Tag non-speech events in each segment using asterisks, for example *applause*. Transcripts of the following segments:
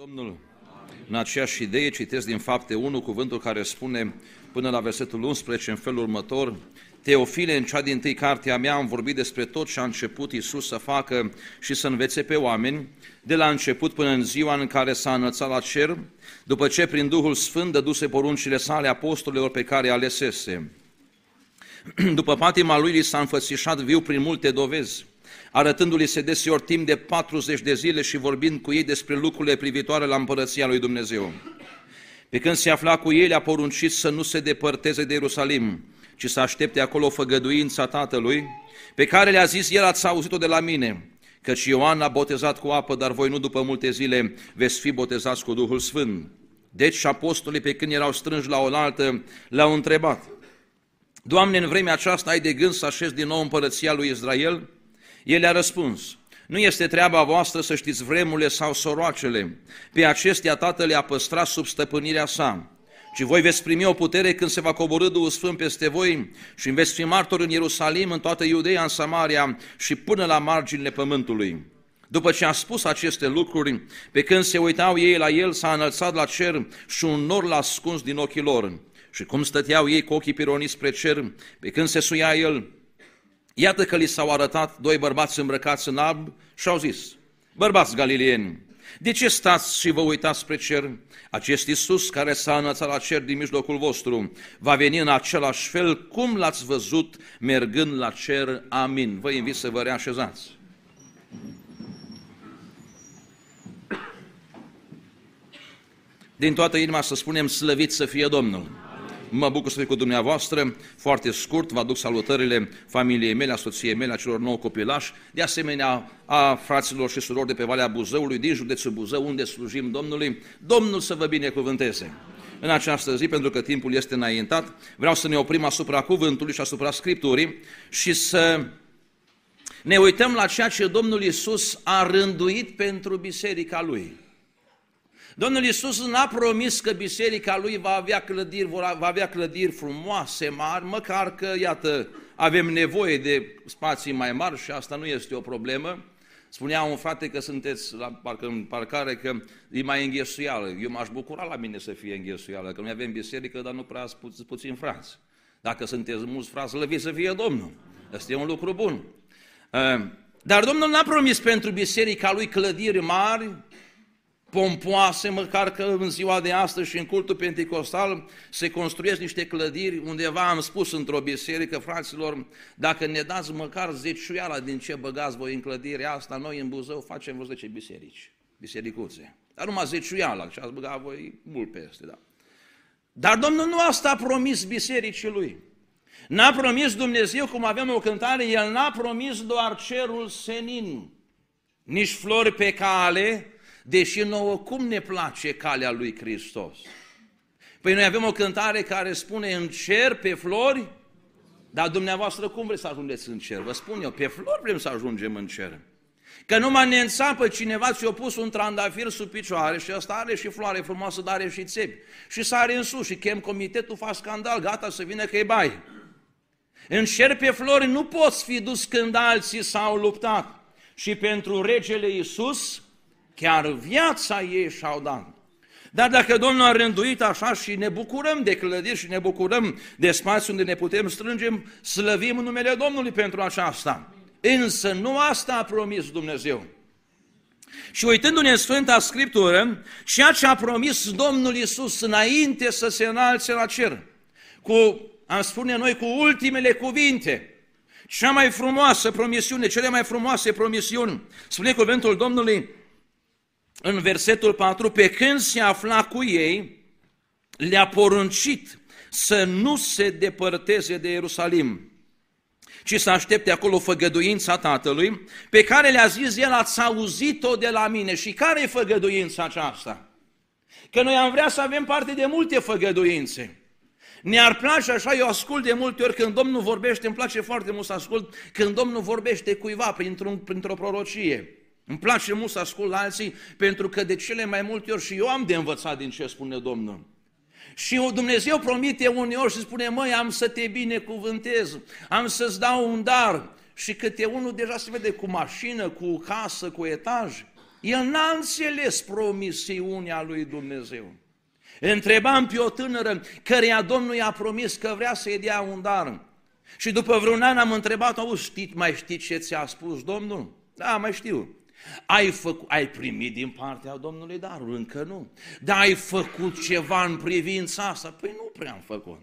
Domnul, în aceeași idee, citesc din fapte 1 cuvântul care spune până la versetul 11 în felul următor, Teofile, în cea din tâi carte a mea am vorbit despre tot ce a început Isus să facă și să învețe pe oameni, de la început până în ziua în care s-a înălțat la cer, după ce prin Duhul Sfânt dăduse poruncile sale apostolilor pe care alesese. *clears throat* După patima lui li s-a înfățișat viu prin multe dovezi, arătându-li se deseori timp de 40 de zile și vorbind cu ei despre lucrurile privitoare la împărăția lui Dumnezeu. Pe când se afla cu ei, a poruncit să nu se depărteze de Ierusalim, ci să aștepte acolo făgăduința Tatălui, pe care le-a zis, el ați auzit-o de la mine, căci Ioan a botezat cu apă, dar voi nu după multe zile veți fi botezați cu Duhul Sfânt. Deci apostolii, pe când erau strânși la oaltă, l-au întrebat, Doamne, în vremea aceasta ai de gând să așezi din nou împărăția lui Israel? El a răspuns, nu este treaba voastră să știți vremurile sau soroacele, pe acestea Tatăl le-a păstrat sub stăpânirea sa, ci voi veți primi o putere când se va coborâ Duhul Sfânt peste voi și veți fi martori în Ierusalim, în toată Iudeea, în Samaria și până la marginile pământului. După ce a spus aceste lucruri, pe când se uitau ei la el, s-a înălțat la cer și un nor l-a ascuns din ochii lor. Și cum stăteau ei cu ochii pironiți spre cer, pe când se suia el, Iată că li s-au arătat doi bărbați îmbrăcați în alb și au zis, bărbați galilieni, de ce stați și vă uitați spre cer? Acest Iisus care s-a înălțat la cer din mijlocul vostru va veni în același fel cum l-ați văzut mergând la cer. Amin. Vă invit să vă reașezați. Din toată inima să spunem slăvit să fie Domnul. Mă bucur să fiu cu dumneavoastră, foarte scurt, vă aduc salutările familiei mele, a soției mele, a celor nouă copilași, de asemenea a fraților și surorilor de pe Valea Buzăului, din județul Buzău, unde slujim Domnului. Domnul să vă binecuvânteze! În această zi, pentru că timpul este înaintat, vreau să ne oprim asupra cuvântului și asupra Scripturii și să ne uităm la ceea ce Domnul Isus a rânduit pentru biserica Lui. Domnul Iisus n-a promis că biserica lui va avea clădiri, va avea clădiri frumoase, mari, măcar că, iată, avem nevoie de spații mai mari și asta nu este o problemă. Spunea un frate că sunteți la parcă în parcare că e mai înghesuială. Eu m-aș bucura la mine să fie înghesuială, că noi avem biserică, dar nu prea pu- puțin frați. Dacă sunteți mulți frați, lăviți să fie Domnul. Asta e un lucru bun. Ă, dar Domnul n-a promis pentru biserica lui clădiri mari, pompoase, măcar că în ziua de astăzi și în cultul pentecostal se construiesc niște clădiri, undeva am spus într-o biserică, fraților, dacă ne dați măcar zeciuiala din ce băgați voi în clădirea asta, noi în Buzău facem vreo 10 biserici, bisericuțe. Dar numai zeciuiala, și ați băgat voi mult peste, da. Dar Domnul nu asta a promis bisericii lui. N-a promis Dumnezeu, cum avem o cântare, El n-a promis doar cerul senin, nici flori pe cale, deși nouă cum ne place calea lui Hristos. Păi noi avem o cântare care spune în cer pe flori, dar dumneavoastră cum vreți să ajungeți în cer? Vă spun eu, pe flori vrem să ajungem în cer. Că numai ne înțapă cineva, ți-a pus un trandafir sub picioare și ăsta are și floare frumoasă, dar are și țepi. Și sare în sus și chem comitetul, fac scandal, gata să vină că e bai. În cer pe flori nu poți fi dus când alții s-au luptat. Și pentru regele Iisus, chiar viața ei și-au dat. Dar dacă Domnul a rânduit așa și ne bucurăm de clădiri și ne bucurăm de spațiu unde ne putem strângem, slăvim numele Domnului pentru aceasta. Însă nu asta a promis Dumnezeu. Și uitându-ne în Sfânta Scriptură, ceea ce a promis Domnul Isus înainte să se înalțe la cer, cu, am spune noi, cu ultimele cuvinte, cea mai frumoasă promisiune, cele mai frumoase promisiuni, spune cuvântul Domnului, în versetul 4, pe când se afla cu ei, le-a poruncit să nu se depărteze de Ierusalim, ci să aștepte acolo făgăduința Tatălui, pe care le-a zis el, ați auzit-o de la mine. Și care e făgăduința aceasta? Că noi am vrea să avem parte de multe făgăduințe. Ne-ar place așa, eu ascult de multe ori când Domnul vorbește, îmi place foarte mult să ascult când Domnul vorbește cuiva printr-o printr prorocie. Îmi place mult să ascult la alții pentru că de cele mai multe ori și eu am de învățat din ce spune Domnul. Și Dumnezeu promite uneori și spune, măi, am să te binecuvântez, am să-ți dau un dar. Și câte unul deja se vede cu mașină, cu casă, cu etaj. El n-a înțeles promisiunea lui Dumnezeu. Întrebam pe o tânără căreia Domnul i-a promis că vrea să-i dea un dar. Și după vreun an am întrebat, auzi, știți, mai știți ce ți-a spus Domnul? Da, mai știu. Ai, făcut, ai primit din partea Domnului darul? Încă nu. Dar ai făcut ceva în privința asta? Păi nu prea am făcut.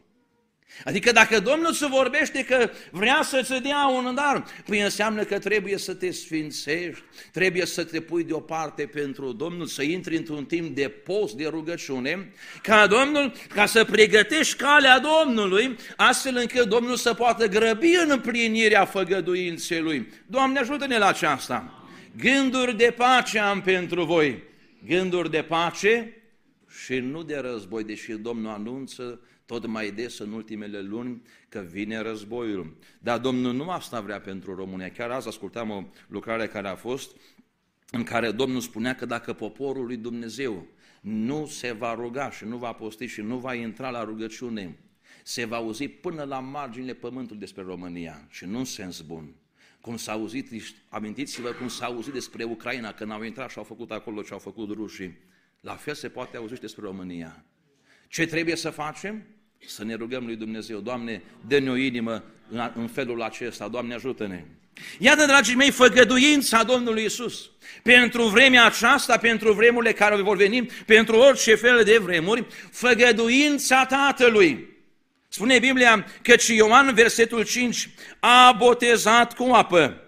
Adică dacă Domnul se vorbește că vrea să-ți dea un dar, păi înseamnă că trebuie să te sfințești, trebuie să te pui deoparte pentru Domnul, să intri într-un timp de post, de rugăciune, ca Domnul, ca să pregătești calea Domnului, astfel încât Domnul să poată grăbi în împlinirea făgăduinței Lui. Doamne, ajută-ne la aceasta! Gânduri de pace am pentru voi, gânduri de pace și nu de război, deși Domnul anunță tot mai des în ultimele luni că vine războiul. Dar Domnul nu asta vrea pentru România. Chiar azi ascultam o lucrare care a fost în care Domnul spunea că dacă poporul lui Dumnezeu nu se va ruga și nu va posti și nu va intra la rugăciune, se va auzi până la marginile pământului despre România și nu în sens bun. Cum s-a auzit, amintiți-vă cum s-a auzit despre Ucraina, când au intrat și au făcut acolo ce au făcut rușii. La fel se poate auzi despre România. Ce trebuie să facem? Să ne rugăm lui Dumnezeu, Doamne, dă-ne o inimă în felul acesta, Doamne ajută-ne. Iată, dragii mei, făgăduința Domnului Isus. Pentru vremea aceasta, pentru vremurile care vor veni, pentru orice fel de vremuri, făgăduința Tatălui. Spune Biblia că Ioan, versetul 5, a botezat cu apă.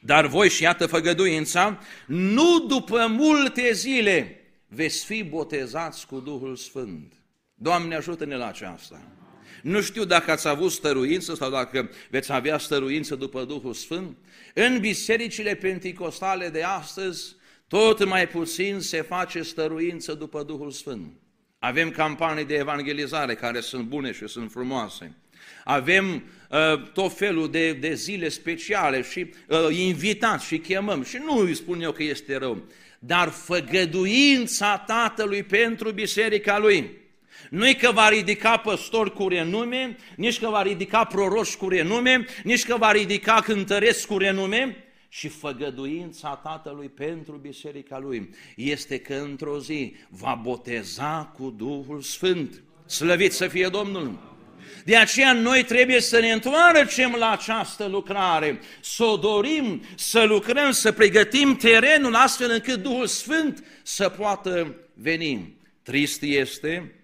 Dar voi și iată făgăduința, nu după multe zile veți fi botezați cu Duhul Sfânt. Doamne ajută-ne la aceasta. Nu știu dacă ați avut stăruință sau dacă veți avea stăruință după Duhul Sfânt. În bisericile penticostale de astăzi, tot mai puțin se face stăruință după Duhul Sfânt. Avem campanii de evangelizare care sunt bune și sunt frumoase. Avem uh, tot felul de, de zile speciale și uh, invitați și chemăm. Și nu îi spun eu că este rău, dar făgăduința Tatălui pentru biserica Lui nu-i că va ridica păstori cu renume, nici că va ridica proroși cu renume, nici că va ridica cântăreți cu renume, și făgăduința Tatălui pentru biserica Lui este că într-o zi va boteza cu Duhul Sfânt. Slăvit să fie Domnul! De aceea noi trebuie să ne întoarcem la această lucrare, să o dorim, să lucrăm, să pregătim terenul astfel încât Duhul Sfânt să poată veni. Trist este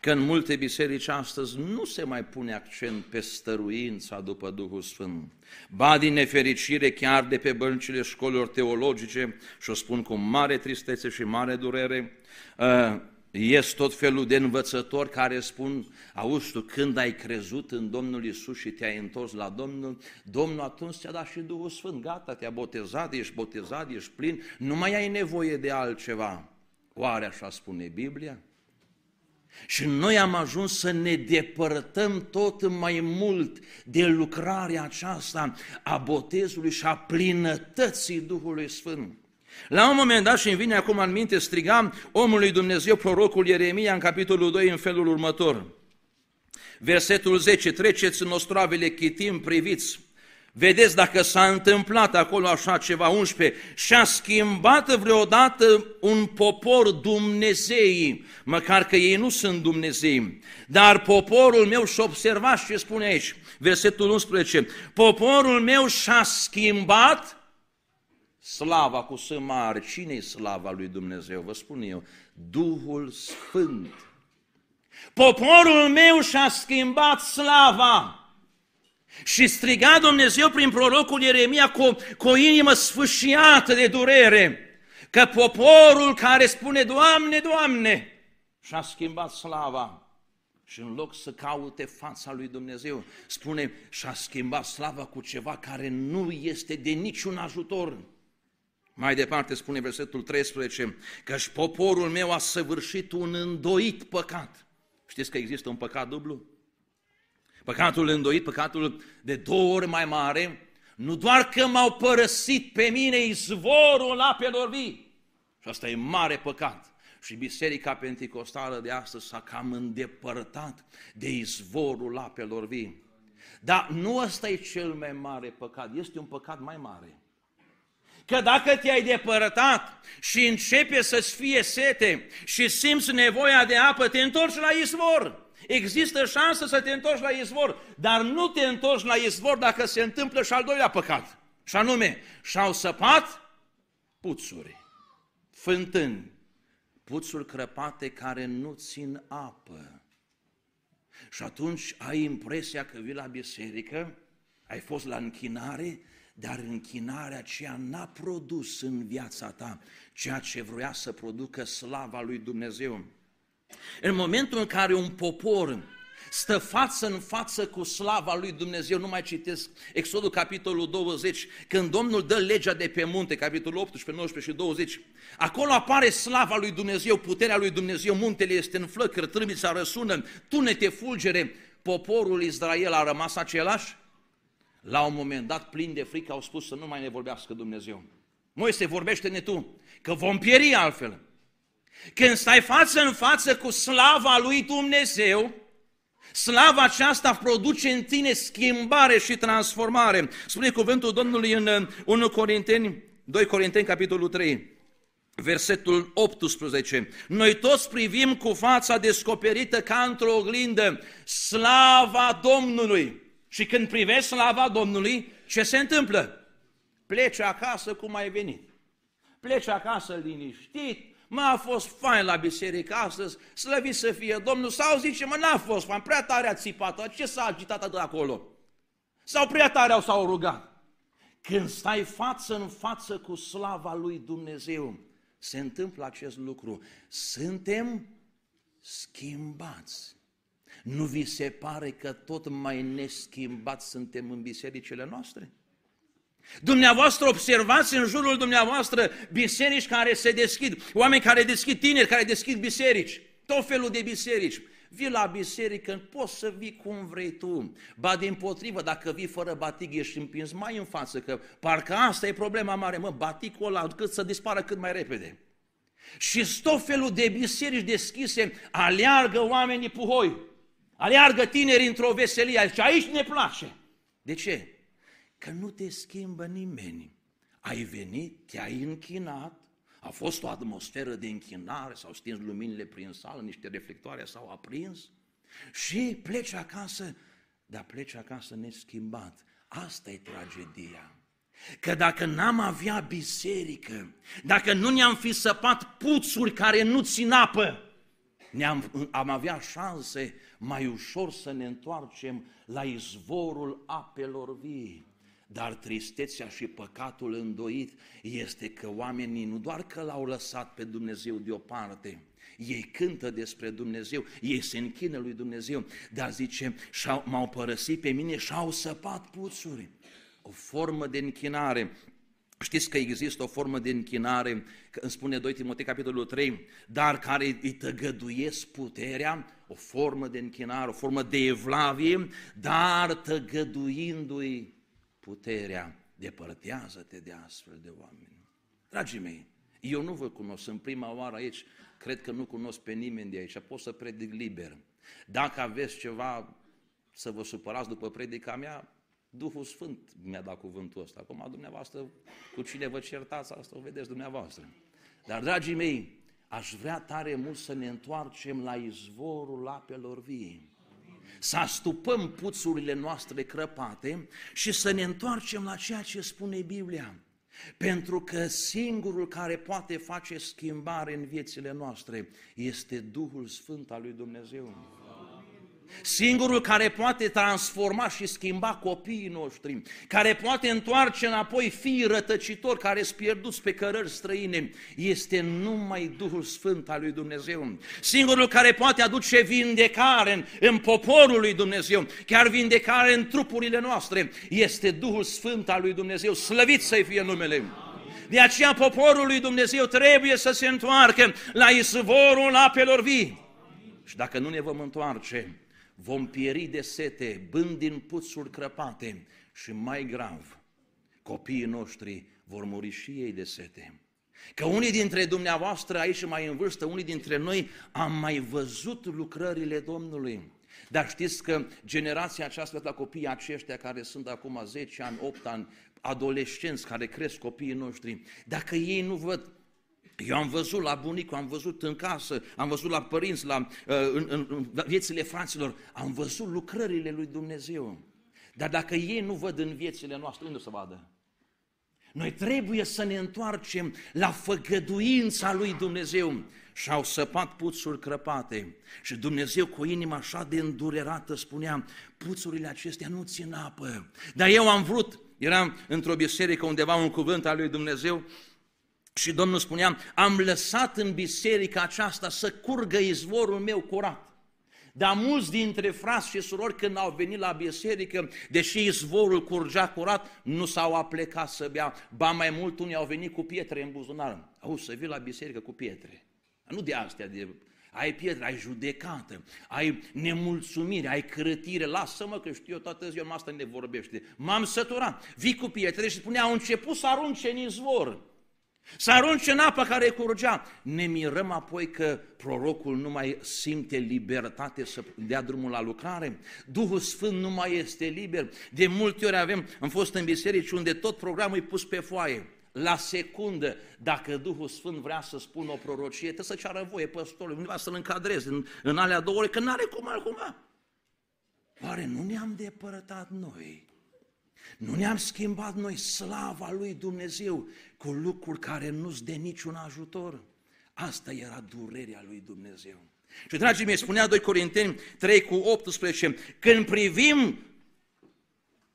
că în multe biserici astăzi nu se mai pune accent pe stăruința după Duhul Sfânt. Ba din nefericire chiar de pe băncile școlilor teologice, și o spun cu mare tristețe și mare durere, uh, ies tot felul de învățători care spun, auzi tu, când ai crezut în Domnul Isus și te-ai întors la Domnul, Domnul atunci ți-a dat și Duhul Sfânt, gata, te-a botezat, ești botezat, ești plin, nu mai ai nevoie de altceva. Oare așa spune Biblia? Și noi am ajuns să ne depărtăm tot mai mult de lucrarea aceasta a botezului și a plinătății Duhului Sfânt. La un moment dat, și îmi vine acum în minte, strigam omului Dumnezeu, prorocul Ieremia, în capitolul 2, în felul următor. Versetul 10, treceți în ostravele chitim, priviți, Vedeți dacă s-a întâmplat acolo așa ceva, 11, și-a schimbat vreodată un popor Dumnezei, măcar că ei nu sunt Dumnezei, dar poporul meu și observați ce spune aici, versetul 11, poporul meu și-a schimbat slava cu S mare. Cine-i slava lui Dumnezeu? Vă spun eu, Duhul Sfânt. Poporul meu și-a schimbat slava. Și striga Dumnezeu prin prorocul Ieremia cu, cu o inimă sfâșiată de durere, că poporul care spune, Doamne, Doamne, și-a schimbat slava. Și în loc să caute fața lui Dumnezeu, spune, și-a schimbat slava cu ceva care nu este de niciun ajutor. Mai departe spune versetul 13, că și poporul meu a săvârșit un îndoit păcat. Știți că există un păcat dublu? Păcatul îndoit, păcatul de două ori mai mare, nu doar că m-au părăsit pe mine izvorul apelor vii, și asta e mare păcat, și Biserica Pentecostală de astăzi s-a cam îndepărtat de izvorul apelor vii. Dar nu ăsta e cel mai mare păcat, este un păcat mai mare. că dacă te-ai depărtat și începe să-ți fie sete și simți nevoia de apă, te întorci la izvor. Există șansă să te întorci la izvor, dar nu te întorci la izvor dacă se întâmplă și al doilea păcat. Și anume, și-au săpat puțuri, fântâni, puțuri crăpate care nu țin apă. Și atunci ai impresia că vii la biserică, ai fost la închinare, dar închinarea aceea n-a produs în viața ta ceea ce vrea să producă slava lui Dumnezeu. În momentul în care un popor stă față în față cu slava lui Dumnezeu, nu mai citesc Exodul capitolul 20, când Domnul dă legea de pe munte, capitolul 18, 19 și 20, acolo apare slava lui Dumnezeu, puterea lui Dumnezeu, muntele este în flăcări, trâmbița răsună, tunete fulgere, poporul Israel a rămas același? La un moment dat, plin de frică, au spus să nu mai ne vorbească Dumnezeu. Moise, vorbește-ne tu, că vom pieri altfel. Când stai față în față cu slava lui Dumnezeu, slava aceasta produce în tine schimbare și transformare. Spune cuvântul Domnului în 1 Corinteni, 2 Corinteni, capitolul 3, versetul 18. Noi toți privim cu fața descoperită ca într-o oglindă slava Domnului. Și când privești slava Domnului, ce se întâmplă? Pleci acasă cum ai venit. Pleci acasă liniștit, Mă, a fost fain la biserică astăzi, slăvit să fie Domnul, sau zice, mă, n-a fost fain, prea tare a țipat, ce s-a agitat atât acolo? Sau prea tare au s-au rugat? Când stai față în față cu slava lui Dumnezeu, se întâmplă acest lucru. Suntem schimbați. Nu vi se pare că tot mai neschimbați suntem în bisericile noastre? Dumneavoastră observați în jurul dumneavoastră biserici care se deschid, oameni care deschid, tineri care deschid biserici, tot felul de biserici. Vii la biserică, poți să vii cum vrei tu. Ba din potrivă, dacă vii fără batic, ești împins mai în față, că parcă asta e problema mare, mă, baticul ăla, cât să dispară cât mai repede. Și tot felul de biserici deschise, aleargă oamenii puhoi, aleargă tineri într-o veselie, și aici ne place. De ce? Că nu te schimbă nimeni. Ai venit, te-ai închinat, a fost o atmosferă de închinare, s-au stins luminile prin sală, niște reflectoare s-au aprins și pleci acasă, dar pleci acasă neschimbat. Asta e tragedia. Că dacă n-am avea biserică, dacă nu ne-am fi săpat puțuri care nu țin apă, ne-am, am avea șanse mai ușor să ne întoarcem la izvorul apelor vii. Dar tristețea și păcatul îndoit este că oamenii nu doar că l-au lăsat pe Dumnezeu deoparte, ei cântă despre Dumnezeu, ei se închină lui Dumnezeu, dar zice, m-au părăsit pe mine și au săpat puțuri. O formă de închinare. Știți că există o formă de închinare, că îmi spune 2 Timotei capitolul 3, dar care îi tăgăduiesc puterea, o formă de închinare, o formă de evlavie, dar tăgăduindu-i puterea, depărtează-te de astfel de oameni. Dragii mei, eu nu vă cunosc, sunt prima oară aici, cred că nu cunosc pe nimeni de aici, pot să predic liber. Dacă aveți ceva să vă supărați după predica mea, Duhul Sfânt mi-a dat cuvântul ăsta. Acum, dumneavoastră, cu cine vă certați, asta o vedeți dumneavoastră. Dar, dragii mei, aș vrea tare mult să ne întoarcem la izvorul apelor vii să astupăm puțurile noastre crăpate și să ne întoarcem la ceea ce spune Biblia. Pentru că singurul care poate face schimbare în viețile noastre este Duhul Sfânt al lui Dumnezeu. Singurul care poate transforma și schimba copiii noștri, care poate întoarce înapoi fiii rătăcitori care sunt pierduți pe cărări străine, este numai Duhul Sfânt al lui Dumnezeu. Singurul care poate aduce vindecare în, în poporul lui Dumnezeu, chiar vindecare în trupurile noastre, este Duhul Sfânt al lui Dumnezeu. Slăvit să-i fie numele! De aceea poporul lui Dumnezeu trebuie să se întoarcă la izvorul apelor vii. Și dacă nu ne vom întoarce, vom pieri de sete, bând din puțuri crăpate și mai grav, copiii noștri vor muri și ei de sete. Că unii dintre dumneavoastră aici mai în vârstă, unii dintre noi am mai văzut lucrările Domnului. Dar știți că generația aceasta, la copiii aceștia care sunt acum 10 ani, 8 ani, adolescenți care cresc copiii noștri, dacă ei nu văd eu am văzut la bunicul, am văzut în casă, am văzut la părinți, la, uh, în, în, în viețile fraților, am văzut lucrările lui Dumnezeu. Dar dacă ei nu văd în viețile noastre, unde o să vadă? Noi trebuie să ne întoarcem la făgăduința lui Dumnezeu. Și au săpat puțuri crăpate. Și Dumnezeu cu inima așa de îndurerată spunea, puțurile acestea nu țin apă. Dar eu am vrut, eram într-o biserică undeva un cuvânt al lui Dumnezeu și Domnul spunea, am lăsat în biserica aceasta să curgă izvorul meu curat. Dar mulți dintre frați și surori când au venit la biserică, deși izvorul curgea curat, nu s-au aplecat să bea. Ba mai mult, unii au venit cu pietre în buzunar. Au să vii la biserică cu pietre. Nu de astea, de ai pietre, ai judecată, ai nemulțumire, ai crătire, lasă-mă că știu eu toată ziua, asta ne vorbește. M-am săturat, vii cu pietre și spunea, au început să arunce în izvor. Să arunce în apa care curgea. Ne mirăm apoi că prorocul nu mai simte libertate să dea drumul la lucrare. Duhul Sfânt nu mai este liber. De multe ori avem, am fost în biserici unde tot programul e pus pe foaie. La secundă, dacă Duhul Sfânt vrea să spună o prorocie, trebuie să ceară voie păstorului, undeva să-l încadreze în, în alea două ore, că n-are cum altcumva. Oare nu ne-am depărătat noi? Nu ne-am schimbat noi slava lui Dumnezeu cu lucruri care nu-ți de niciun ajutor. Asta era durerea lui Dumnezeu. Și dragii mei, spunea 2 Corinteni 3 cu 18, când privim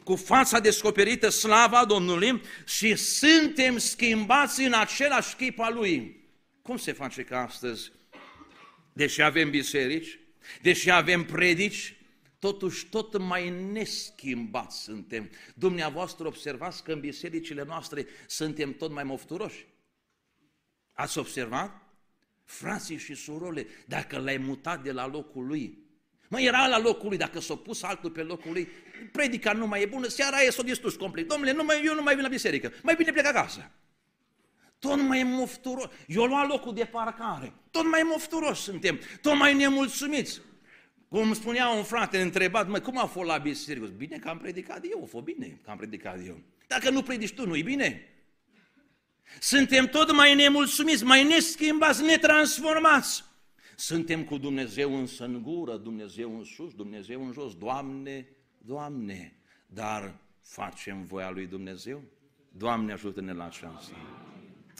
cu fața descoperită slava Domnului și suntem schimbați în același chip al Lui. Cum se face că astăzi, deși avem biserici, deși avem predici, totuși tot mai neschimbați suntem. Dumneavoastră observați că în bisericile noastre suntem tot mai mofturoși. Ați observat? Frații și surorile, dacă l-ai mutat de la locul lui, mă, era la locul lui, dacă s-a pus altul pe locul lui, predica nu mai e bună, seara e s-o distrus complet. Domnule, nu mai, eu nu mai vin la biserică, mai bine plec acasă. Tot mai mofturos. Eu luat locul de parcare. Tot mai mofturos suntem, tot mai nemulțumiți. Cum spunea un frate întrebat, mă, cum a fost la biserică? Bine că am predicat eu, a fost bine că am predicat eu. Dacă nu predici tu, nu-i bine? Suntem tot mai nemulțumiți, mai neschimbați, netransformați. Suntem cu Dumnezeu însă în gură, Dumnezeu în sus, Dumnezeu în jos. Doamne, Doamne, dar facem voia lui Dumnezeu? Doamne, ajută-ne la aceasta.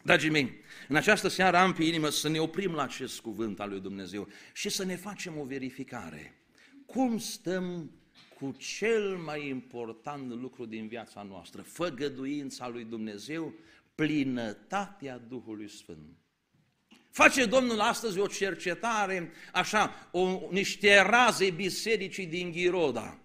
Dragii mei, în această seară am pe inimă să ne oprim la acest cuvânt al lui Dumnezeu și să ne facem o verificare. Cum stăm cu cel mai important lucru din viața noastră, făgăduința lui Dumnezeu, plinătatea Duhului Sfânt. Face Domnul astăzi o cercetare, așa, o, niște raze bisericii din Ghiroda.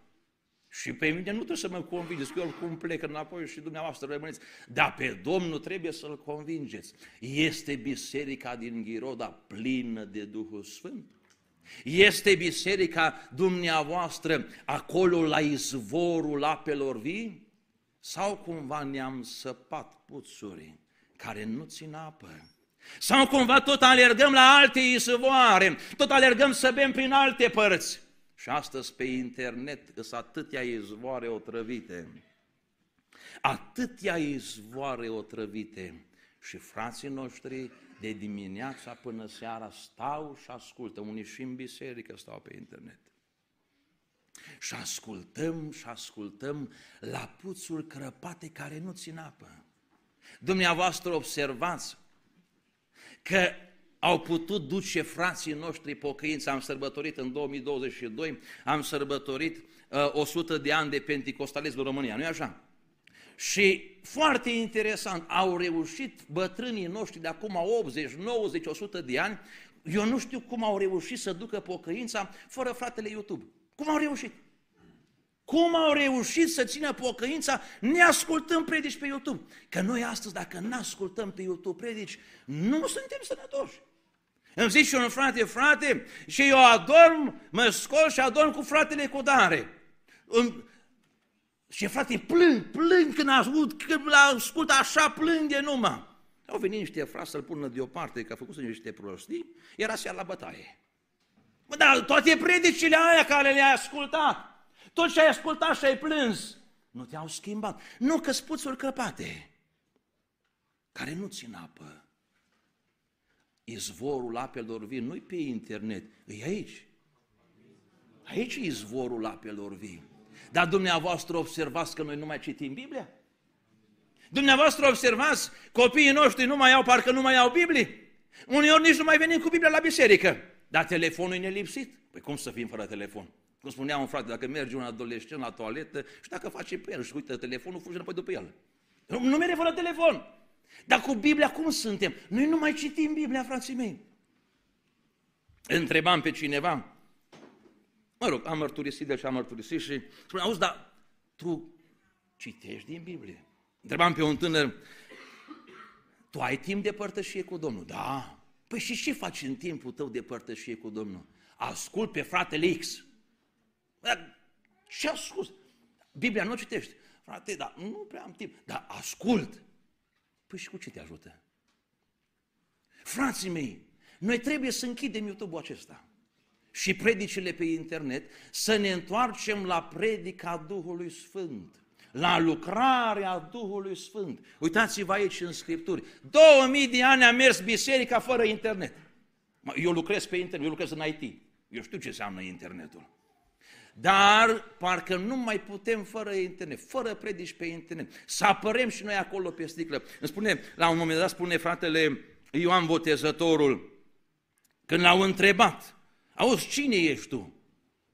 Și pe mine nu trebuie să mă convingeți, că eu cum plec înapoi și dumneavoastră rămâneți. Dar pe Domnul trebuie să-L convingeți. Este biserica din Ghiroda plină de Duhul Sfânt. Este biserica dumneavoastră acolo la izvorul apelor vii? Sau cumva ne-am săpat puțuri care nu țin apă? Sau cumva tot alergăm la alte izvoare, tot alergăm să bem prin alte părți? Și astăzi pe internet sunt atâtea izvoare otrăvite, atâtea izvoare otrăvite și frații noștri de dimineața până seara stau și ascultă, unii și în biserică stau pe internet. Și ascultăm și ascultăm la puțuri crăpate care nu țin apă. Dumneavoastră observați că au putut duce frații noștri pocăință. Am sărbătorit în 2022, am sărbătorit uh, 100 de ani de penticostalism în România, nu-i așa? Și foarte interesant, au reușit bătrânii noștri de acum 80, 90, 100 de ani, eu nu știu cum au reușit să ducă pocăința fără fratele YouTube. Cum au reușit? Cum au reușit să țină pocăința neascultând predici pe YouTube? Că noi astăzi, dacă nu ascultăm pe YouTube predici, nu suntem sănătoși. Îmi zice un frate, frate, și eu adorm, mă scol și adorm cu fratele cu dare. Și frate, plâng, plâng când ascult, când ascult așa plânge numai. Au venit niște frați să-l pună deoparte, că a făcut niște prostii, era seara la bătaie. Mă, dar toate predicile alea care le-ai ascultat, tot ce ai ascultat și ai plâns, nu te-au schimbat. Nu că spuțuri crăpate, care nu țin apă. Izvorul apelor vii nu-i pe internet, e aici. Aici e izvorul apelor vii. Dar dumneavoastră observați că noi nu mai citim Biblia? Dumneavoastră observați, copiii noștri nu mai au, parcă nu mai au Biblie. Uneori nici nu mai venim cu Biblia la biserică. Dar telefonul e nelipsit. Păi cum să fim fără telefon? Cum spunea un frate, dacă merge un adolescent la toaletă și dacă face pe el și uită telefonul, fugi înapoi după el. Nu, nu merge fără telefon. Dar cu Biblia cum suntem? Noi nu mai citim Biblia, frații mei. Întrebam pe cineva, mă rog, am mărturisit de ce am mărturisit și spune, auzi, dar tu citești din Biblie? Întrebam pe un tânăr, tu ai timp de părtășie cu Domnul? Da. Păi și ce faci în timpul tău de părtășie cu Domnul? Ascult pe fratele X. Ce ascult? Biblia nu citești. Frate, dar nu prea am timp. Dar ascult. Păi și cu ce te ajută? Frații mei, noi trebuie să închidem YouTube-ul acesta și predicile pe internet, să ne întoarcem la predica Duhului Sfânt la lucrarea Duhului Sfânt. Uitați-vă aici în Scripturi. 2000 de ani a mers biserica fără internet. Eu lucrez pe internet, eu lucrez în IT. Eu știu ce înseamnă internetul. Dar parcă nu mai putem fără internet, fără predici pe internet. Să apărem și noi acolo pe sticlă. Îmi spune, la un moment dat spune fratele Ioan Botezătorul, când l-au întrebat, auzi, cine ești tu?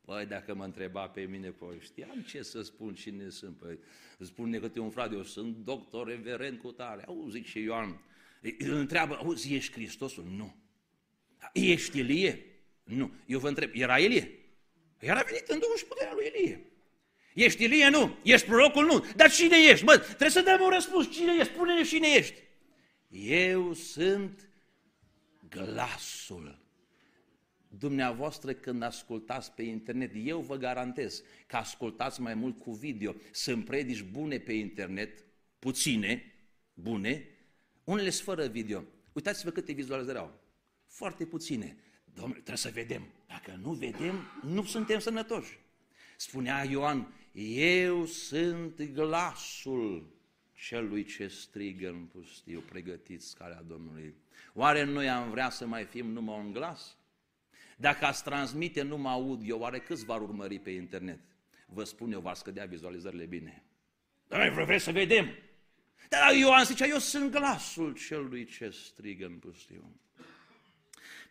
Păi, dacă mă întreba pe mine, păi, știam ce să spun, cine sunt. Păi, spune că un frate, eu sunt doctor reverend cu tare. Auzi, și Ioan, îl întreabă, auzi, ești Hristosul? Nu. Ești Elie? Nu. Eu vă întreb, era Elie? Era venit în Duhul și puterea lui Elie. Ești Elie? Nu. Ești prorocul? Nu. Dar cine ești? Bă, trebuie să dăm un răspuns. Cine ești? Spune-ne cine ești. Eu sunt glasul Dumneavoastră când ascultați pe internet, eu vă garantez că ascultați mai mult cu video. Sunt predici bune pe internet, puține, bune, unele sunt fără video. Uitați-vă câte vizualizări au. Foarte puține. Domnule, trebuie să vedem. Dacă nu vedem, nu suntem sănătoși. Spunea Ioan, eu sunt glasul celui ce strigă în pustiu, pregătiți calea Domnului. Oare noi am vrea să mai fim numai un glas? Dacă ați transmite numai audio, oare câți v-ar urmări pe internet? Vă spun eu, v-ar scădea vizualizările bine. Dar vreau să vedem. Dar Ioan zicea, eu sunt glasul celui ce strigă în pustiu.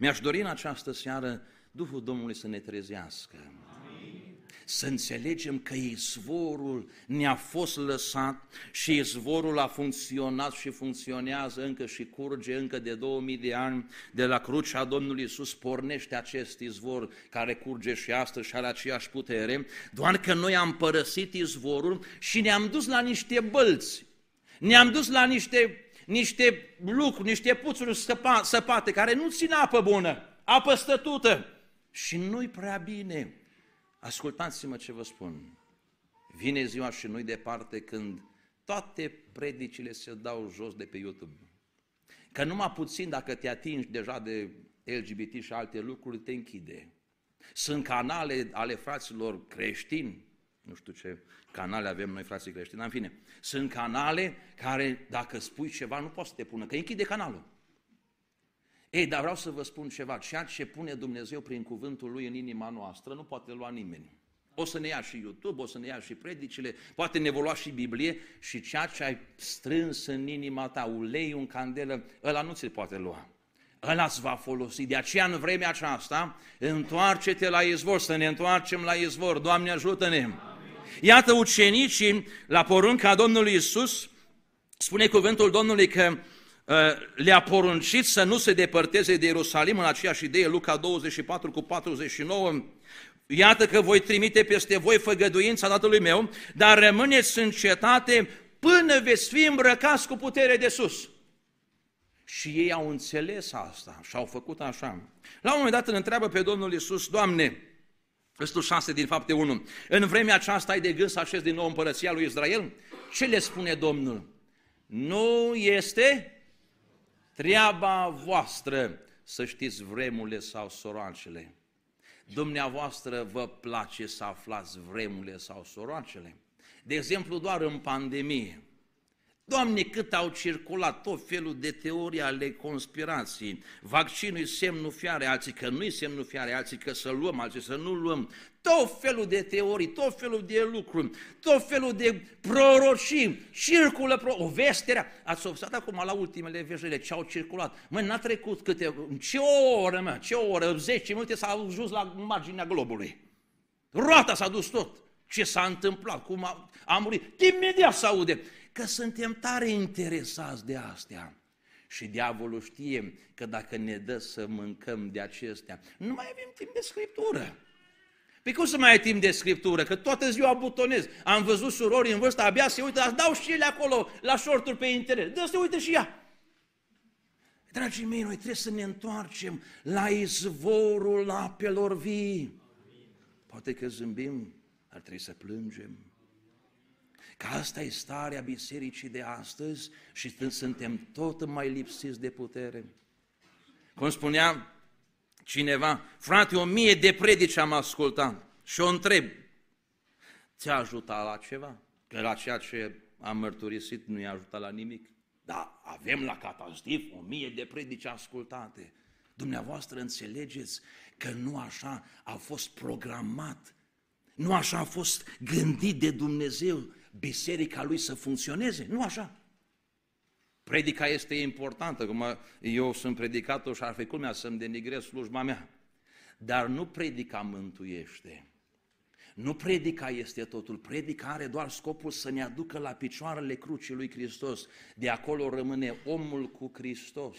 Mi-aș dori în această seară Duhul Domnului să ne trezească. Să înțelegem că izvorul ne-a fost lăsat și izvorul a funcționat și funcționează încă și curge încă de 2000 de ani. De la crucea Domnului Iisus pornește acest izvor care curge și astăzi și are aceeași putere, doar că noi am părăsit izvorul și ne-am dus la niște bălți, ne-am dus la niște, niște lucruri, niște puțuri săpate care nu țin apă bună, apă stătută și nu-i prea bine. Ascultați-mă ce vă spun. Vine ziua și nu-i departe când toate predicile se dau jos de pe YouTube. Că numai puțin dacă te atingi deja de LGBT și alte lucruri, te închide. Sunt canale ale fraților creștini, nu știu ce canale avem noi frații creștini, în fine, sunt canale care dacă spui ceva nu poți să te pună, că închide canalul. Ei, dar vreau să vă spun ceva, ceea ce pune Dumnezeu prin cuvântul Lui în inima noastră nu poate lua nimeni. O să ne ia și YouTube, o să ne ia și predicile, poate ne lua și Biblie și ceea ce ai strâns în inima ta, ulei, un candelă, ăla nu ți poate lua. Ăla îți va folosi. De aceea, în vremea aceasta, întoarce-te la izvor, să ne întoarcem la izvor. Doamne, ajută-ne! Iată ucenicii, la porunca Domnului Isus, spune cuvântul Domnului că Uh, le-a poruncit să nu se depărteze de Ierusalim în aceeași idee, Luca 24 cu 49, Iată că voi trimite peste voi făgăduința Tatălui meu, dar rămâneți în cetate până veți fi îmbrăcați cu putere de sus. Și ei au înțeles asta și au făcut așa. La un moment dat îl întreabă pe Domnul Iisus, Doamne, Versetul 6 din fapte 1. În vremea aceasta ai de gând să așezi din nou împărăția lui Israel? Ce le spune Domnul? Nu este Treaba voastră să știți vremurile sau soroacele. Dumneavoastră vă place să aflați vremurile sau soroacele. De exemplu, doar în pandemie. Doamne, cât au circulat tot felul de teorii ale conspirației. Vaccinul e semnul fiare, alții că nu e semnul fiare, alții că să luăm, alții să nu luăm. Tot felul de teorii, tot felul de lucruri, tot felul de prorocii, circulă pro... o vestere. Ați observat acum la ultimele veștile ce au circulat. Mă, n-a trecut câte... Ce oră, mă, ce oră, 10 minute s-a ajuns la marginea globului. Roata s-a dus tot. Ce s-a întâmplat, cum a, a murit. Imediat se aude că suntem tare interesați de astea. Și diavolul știe că dacă ne dă să mâncăm de acestea, nu mai avem timp de scriptură. Păi cum să mai ai timp de scriptură? Că toată ziua butonez. Am văzut surori în vârstă, abia se uită, dau și ele acolo la shorturi pe internet. Dă să uită și ea. Dragii mei, noi trebuie să ne întoarcem la izvorul apelor vii. Poate că zâmbim, ar trebui să plângem. Că asta e starea bisericii de astăzi și suntem tot mai lipsiți de putere. Cum spunea cineva, frate, o mie de predici am ascultat și o întreb, ți-a ajutat la ceva? Că la ceea ce am mărturisit nu i-a ajutat la nimic. Da, avem la catastif o mie de predici ascultate. Dumneavoastră înțelegeți că nu așa a fost programat, nu așa a fost gândit de Dumnezeu biserica lui să funcționeze. Nu așa. Predica este importantă, cum eu sunt predicator și ar fi culmea să-mi denigrez slujba mea. Dar nu predica mântuiește. Nu predica este totul, predica are doar scopul să ne aducă la picioarele crucii lui Hristos. De acolo rămâne omul cu Hristos.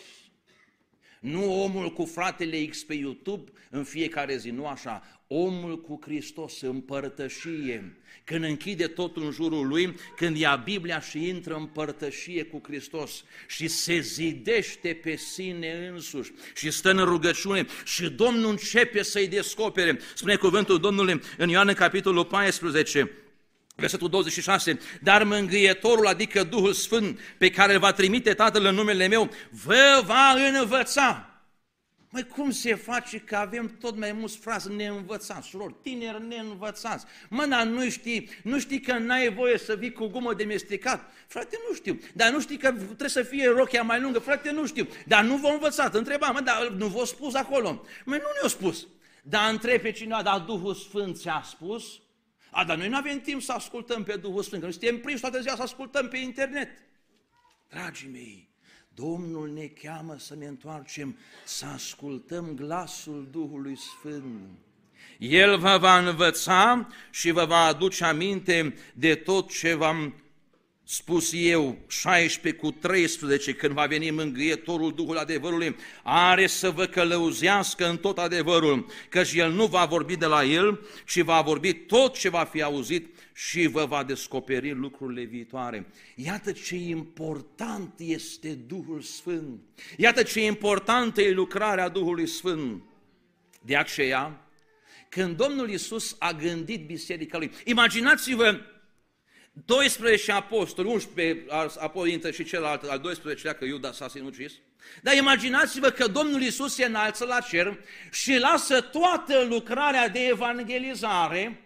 Nu omul cu fratele X pe YouTube în fiecare zi, nu așa. Omul cu Hristos în părtășie, când închide totul în jurul lui, când ia Biblia și intră în părtășie cu Hristos și se zidește pe sine însuși și stă în rugăciune și Domnul începe să-i descopere. Spune cuvântul Domnului în Ioan în capitolul 14, Versetul 26, dar mângâietorul, adică Duhul Sfânt, pe care îl va trimite Tatăl în numele meu, vă va învăța. Măi, cum se face că avem tot mai mulți frați neînvățați, surori, tineri neînvățați? Mă, dar nu știi, nu știi că n-ai voie să vii cu gumă de mestecat? Frate, nu știu. Dar nu știi că trebuie să fie rochia mai lungă? Frate, nu știu. Dar nu v-au învățat. Întrebam, mă, dar nu v-au spus acolo. Măi, nu ne-au spus. Dar întrebe pe cineva, dar Duhul Sfânt ți-a spus? A, dar noi nu avem timp să ascultăm pe Duhul Sfânt, că noi suntem prinși toată ziua să ascultăm pe internet. Dragii mei, Domnul ne cheamă să ne întoarcem, să ascultăm glasul Duhului Sfânt. El vă va învăța și vă va aduce aminte de tot ce v-am spus eu, 16 cu 13, când va veni mângâietorul Duhul adevărului, are să vă călăuzească în tot adevărul, căci el nu va vorbi de la el, ci va vorbi tot ce va fi auzit și vă va descoperi lucrurile viitoare. Iată ce important este Duhul Sfânt. Iată ce importantă e lucrarea Duhului Sfânt. De aceea, când Domnul Iisus a gândit biserica lui, imaginați-vă 12 apostoli, 11 apoi intră și celălalt, al 12-lea, că Iuda s-a sinucis. Dar imaginați-vă că Domnul Iisus se înalță la cer și lasă toată lucrarea de evangelizare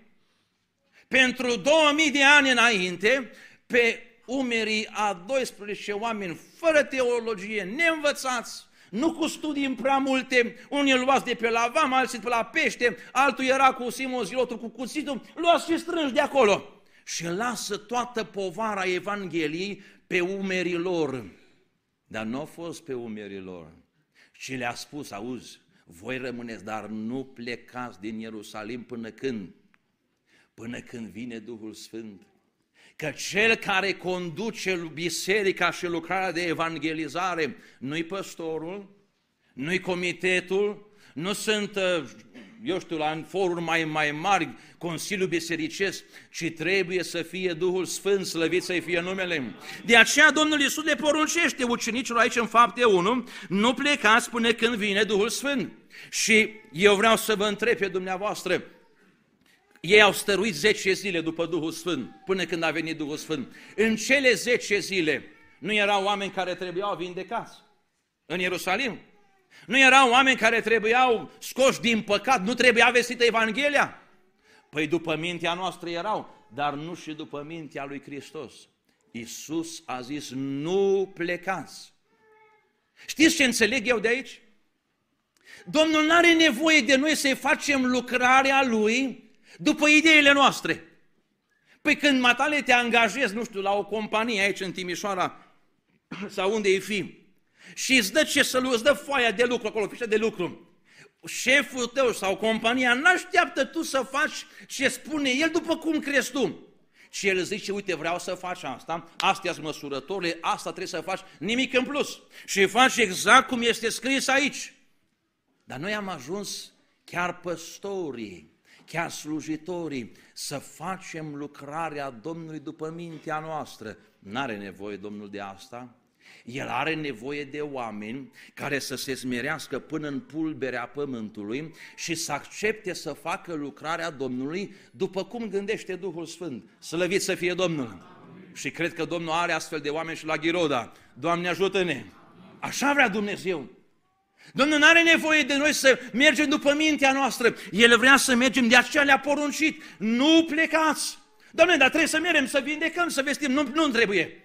pentru 2000 de ani înainte pe umerii a 12 oameni fără teologie, neînvățați, nu cu studii prea multe, unii luați de pe la vam, alții de pe la pește, altul era cu Simon Zilotul cu cuțitul, luați și strângi de acolo și lasă toată povara Evangheliei pe umerii lor. Dar nu a fost pe umerii lor. Și le-a spus, auzi, voi rămâneți, dar nu plecați din Ierusalim până când? Până când vine Duhul Sfânt. Că cel care conduce biserica și lucrarea de evangelizare nu-i păstorul, nu-i comitetul, nu sunt uh, eu știu, la foruri mai, mai mari, Consiliul Bisericesc, ci trebuie să fie Duhul Sfânt, slăvit să-i fie numele. De aceea Domnul Iisus le poruncește ucenicilor aici în fapte 1, nu plecați până când vine Duhul Sfânt. Și eu vreau să vă întreb pe dumneavoastră, ei au stăruit 10 zile după Duhul Sfânt, până când a venit Duhul Sfânt. În cele 10 zile nu erau oameni care trebuiau vindecați în Ierusalim? Nu erau oameni care trebuiau scoși din păcat, nu trebuia vestită Evanghelia? Păi după mintea noastră erau, dar nu și după mintea lui Hristos. Iisus a zis, nu plecați. Știți ce înțeleg eu de aici? Domnul nu are nevoie de noi să-i facem lucrarea Lui după ideile noastre. Păi când matale te angajezi, nu știu, la o companie aici în Timișoara *clears throat* sau unde e fi, și îți dă ce să îți dă foaia de lucru acolo, fișa de lucru, șeful tău sau compania n-așteaptă tu să faci ce spune el după cum crezi tu. Și el zice, uite, vreau să faci asta, astea sunt măsurătorile, asta trebuie să faci, nimic în plus. Și faci exact cum este scris aici. Dar noi am ajuns chiar păstorii, chiar slujitorii, să facem lucrarea Domnului după mintea noastră. N-are nevoie Domnul de asta. El are nevoie de oameni care să se smerească până în pulberea pământului și să accepte să facă lucrarea Domnului după cum gândește Duhul Sfânt. Slăvit să fie Domnul! Amin. Și cred că Domnul are astfel de oameni și la Ghiroda. Doamne ajută-ne! Așa vrea Dumnezeu! Domnul nu are nevoie de noi să mergem după mintea noastră. El vrea să mergem, de aceea le-a poruncit. Nu plecați! Doamne, dar trebuie să mergem, să vindecăm, să vestim. Nu, nu trebuie.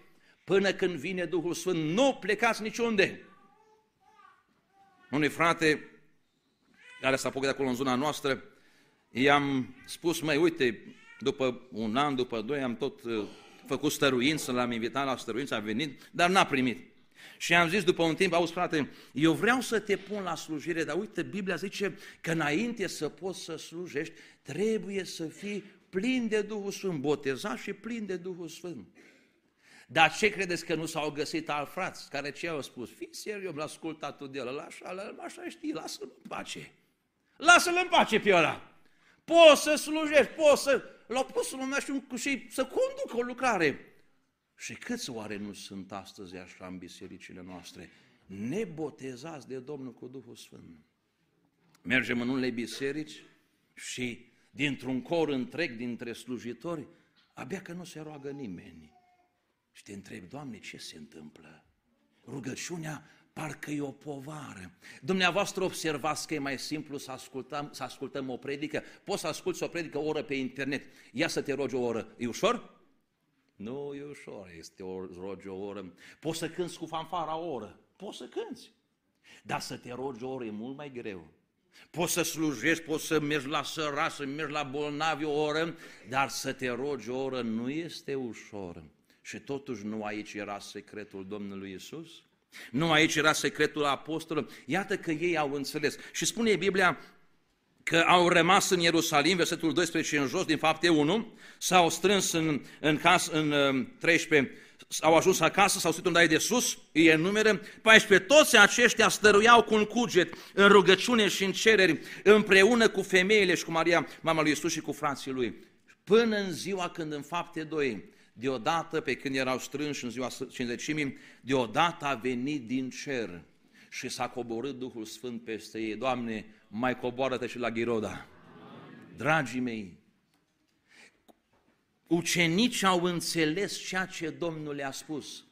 Până când vine Duhul Sfânt, nu plecați niciunde. Unui frate care s-a apucat de acolo în zona noastră, i-am spus, mai uite, după un an, după doi, am tot uh, făcut stăruință, l-am invitat la stăruință, a venit, dar n-a primit. Și am zis după un timp, auzi frate, eu vreau să te pun la slujire, dar uite, Biblia zice că înainte să poți să slujești, trebuie să fii plin de Duhul Sfânt, botezat și plin de Duhul Sfânt. Dar ce credeți că nu s-au găsit al frați care ce au spus? Fii serios, l-a ascultat de el, așa, așa știi, lasă-l în pace. Lasă-l în pace pe ăla. Poți să slujești, poți să... L-au pus lumea și, și să conducă o lucrare. Și câți oare nu sunt astăzi așa în bisericile noastre? Nebotezați de Domnul cu Duhul Sfânt. Mergem în unele biserici și dintr-un cor întreg dintre slujitori, abia că nu se roagă nimeni. Și te întrebi, Doamne, ce se întâmplă? Rugăciunea parcă e o povară. Dumneavoastră observați că e mai simplu să ascultăm, să ascultăm o predică? Poți să asculți o predică o oră pe internet. Ia să te rogi o oră. E ușor? Nu e ușor, este o rogi o oră. Poți să cânți cu fanfara o oră. Poți să cânți. Dar să te rogi o oră e mult mai greu. Poți să slujești, poți să mergi la sărași, să mergi la bolnavi o oră, dar să te rogi o oră nu este ușor. Și totuși nu aici era secretul Domnului Isus? Nu aici era secretul apostolului? Iată că ei au înțeles. Și spune Biblia că au rămas în Ierusalim, versetul 12 în jos, din fapte 1, s-au strâns în, în, cas, în 13, au ajuns acasă, s-au situat de sus, îi enumeră, 14, toți aceștia stăruiau cu un cuget în rugăciune și în cereri, împreună cu femeile și cu Maria, mama lui Iisus și cu frații lui. Până în ziua când în fapte 2 deodată, pe când erau strânși în ziua cinzecimii, deodată a venit din cer și s-a coborât Duhul Sfânt peste ei. Doamne, mai coboară-te și la Ghiroda. Dragii mei, ucenicii au înțeles ceea ce Domnul le-a spus.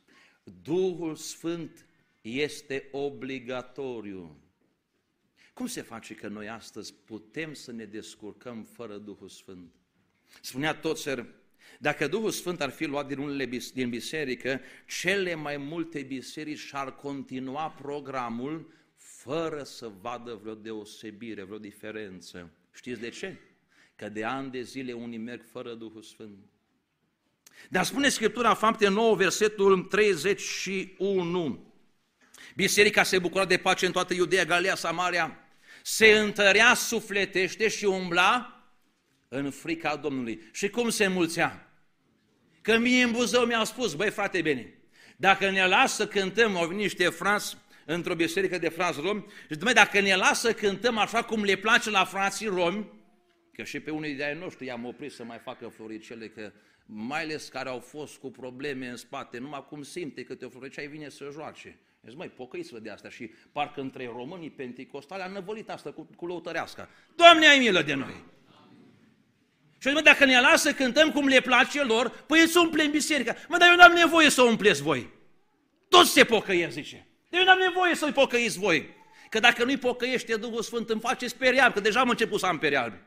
Duhul Sfânt este obligatoriu. Cum se face că noi astăzi putem să ne descurcăm fără Duhul Sfânt? Spunea Toțer, dacă Duhul Sfânt ar fi luat din unele din biserică, cele mai multe biserici și-ar continua programul fără să vadă vreo deosebire, vreo diferență. Știți de ce? Că de ani de zile unii merg fără Duhul Sfânt. Dar spune Scriptura, fapte 9, versetul 31. Biserica se bucura de pace în toată Iudeea, Galilea, Samaria, se întărea sufletește și umbla în frica Domnului. Și cum se mulțea? Că mie în Buzău mi-au spus, băi frate bine, dacă ne lasă să cântăm, au venit niște frați într-o biserică de frați romi, și dumne, dacă ne lasă să cântăm așa cum le place la frații romi, că și pe unii de ai noștri i-am oprit să mai facă floricele, că mai ales care au fost cu probleme în spate, numai cum simte câte o floricea, vine să joace. Deci, măi, pocăiți de asta și parcă între românii penticostale a năvălit asta cu, cu lăutărească. Doamne, ai milă de noi! Și mă, dacă ne lasă cântăm cum le place lor, păi îți umplem biserica. Mă, dar eu n-am nevoie să o umpleți voi. Toți se pocăiesc, zice. Eu n-am nevoie să-i pocăiți voi. Că dacă nu-i pocăiește Duhul Sfânt, îmi face perialb, că deja am început să am perialbi.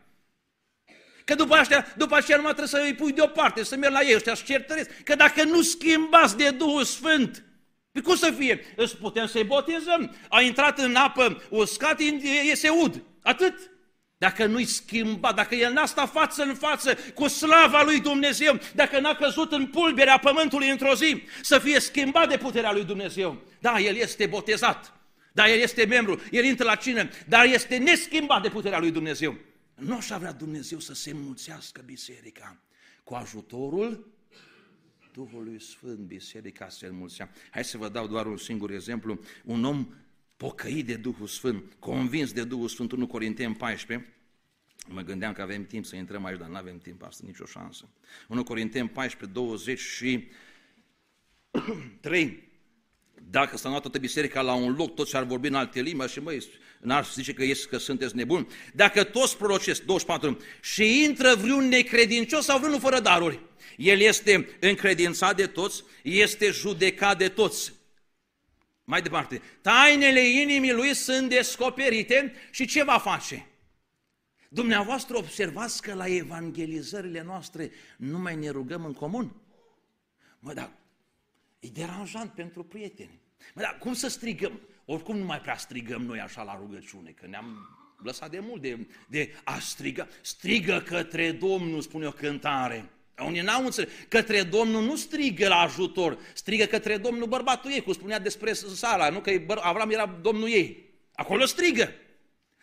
Că după, aceea, după aceea numai trebuie să îi pui deoparte, să mergi la ei, ăștia și certăresc. Că dacă nu schimbați de Duhul Sfânt, pe cum să fie? Îți putem să-i botezăm. A intrat în apă uscat, iese ud. Atât. Dacă nu-i schimbat, dacă el n-a stat față în față cu slava lui Dumnezeu, dacă n-a căzut în pulberea pământului într-o zi, să fie schimbat de puterea lui Dumnezeu. Da, el este botezat, da, el este membru, el intră la cină, dar este neschimbat de puterea lui Dumnezeu. Nu așa vrea Dumnezeu să se mulțească biserica cu ajutorul Duhului Sfânt, biserica se înmulțea. Hai să vă dau doar un singur exemplu. Un om pocăit de Duhul Sfânt, convins de Duhul Sfânt, 1 Corinteni 14, Mă gândeam că avem timp să intrăm aici, dar nu avem timp asta, nicio șansă. 1 Corinteni 14, 23. Dacă s-a luat toată biserica la un loc, toți ar vorbi în alte limbi și măi, n-ar zice că, ești, că sunteți nebuni. Dacă toți prorocesc, 24, și intră vreun necredincios sau vreunul fără daruri, el este încredințat de toți, este judecat de toți. Mai departe, tainele inimii lui sunt descoperite și ce va face? Dumneavoastră observați că la evangelizările noastre nu mai ne rugăm în comun? Mă, dar e deranjant pentru prieteni. Mă, dar cum să strigăm? Oricum nu mai prea strigăm noi așa la rugăciune, că ne-am lăsat de mult de, de a striga. Strigă către Domnul, spune o cântare. Unii n-au înțeles. Către Domnul nu strigă la ajutor, strigă către Domnul bărbatul ei, cum spunea despre Sara, nu că Avram era Domnul ei. Acolo strigă.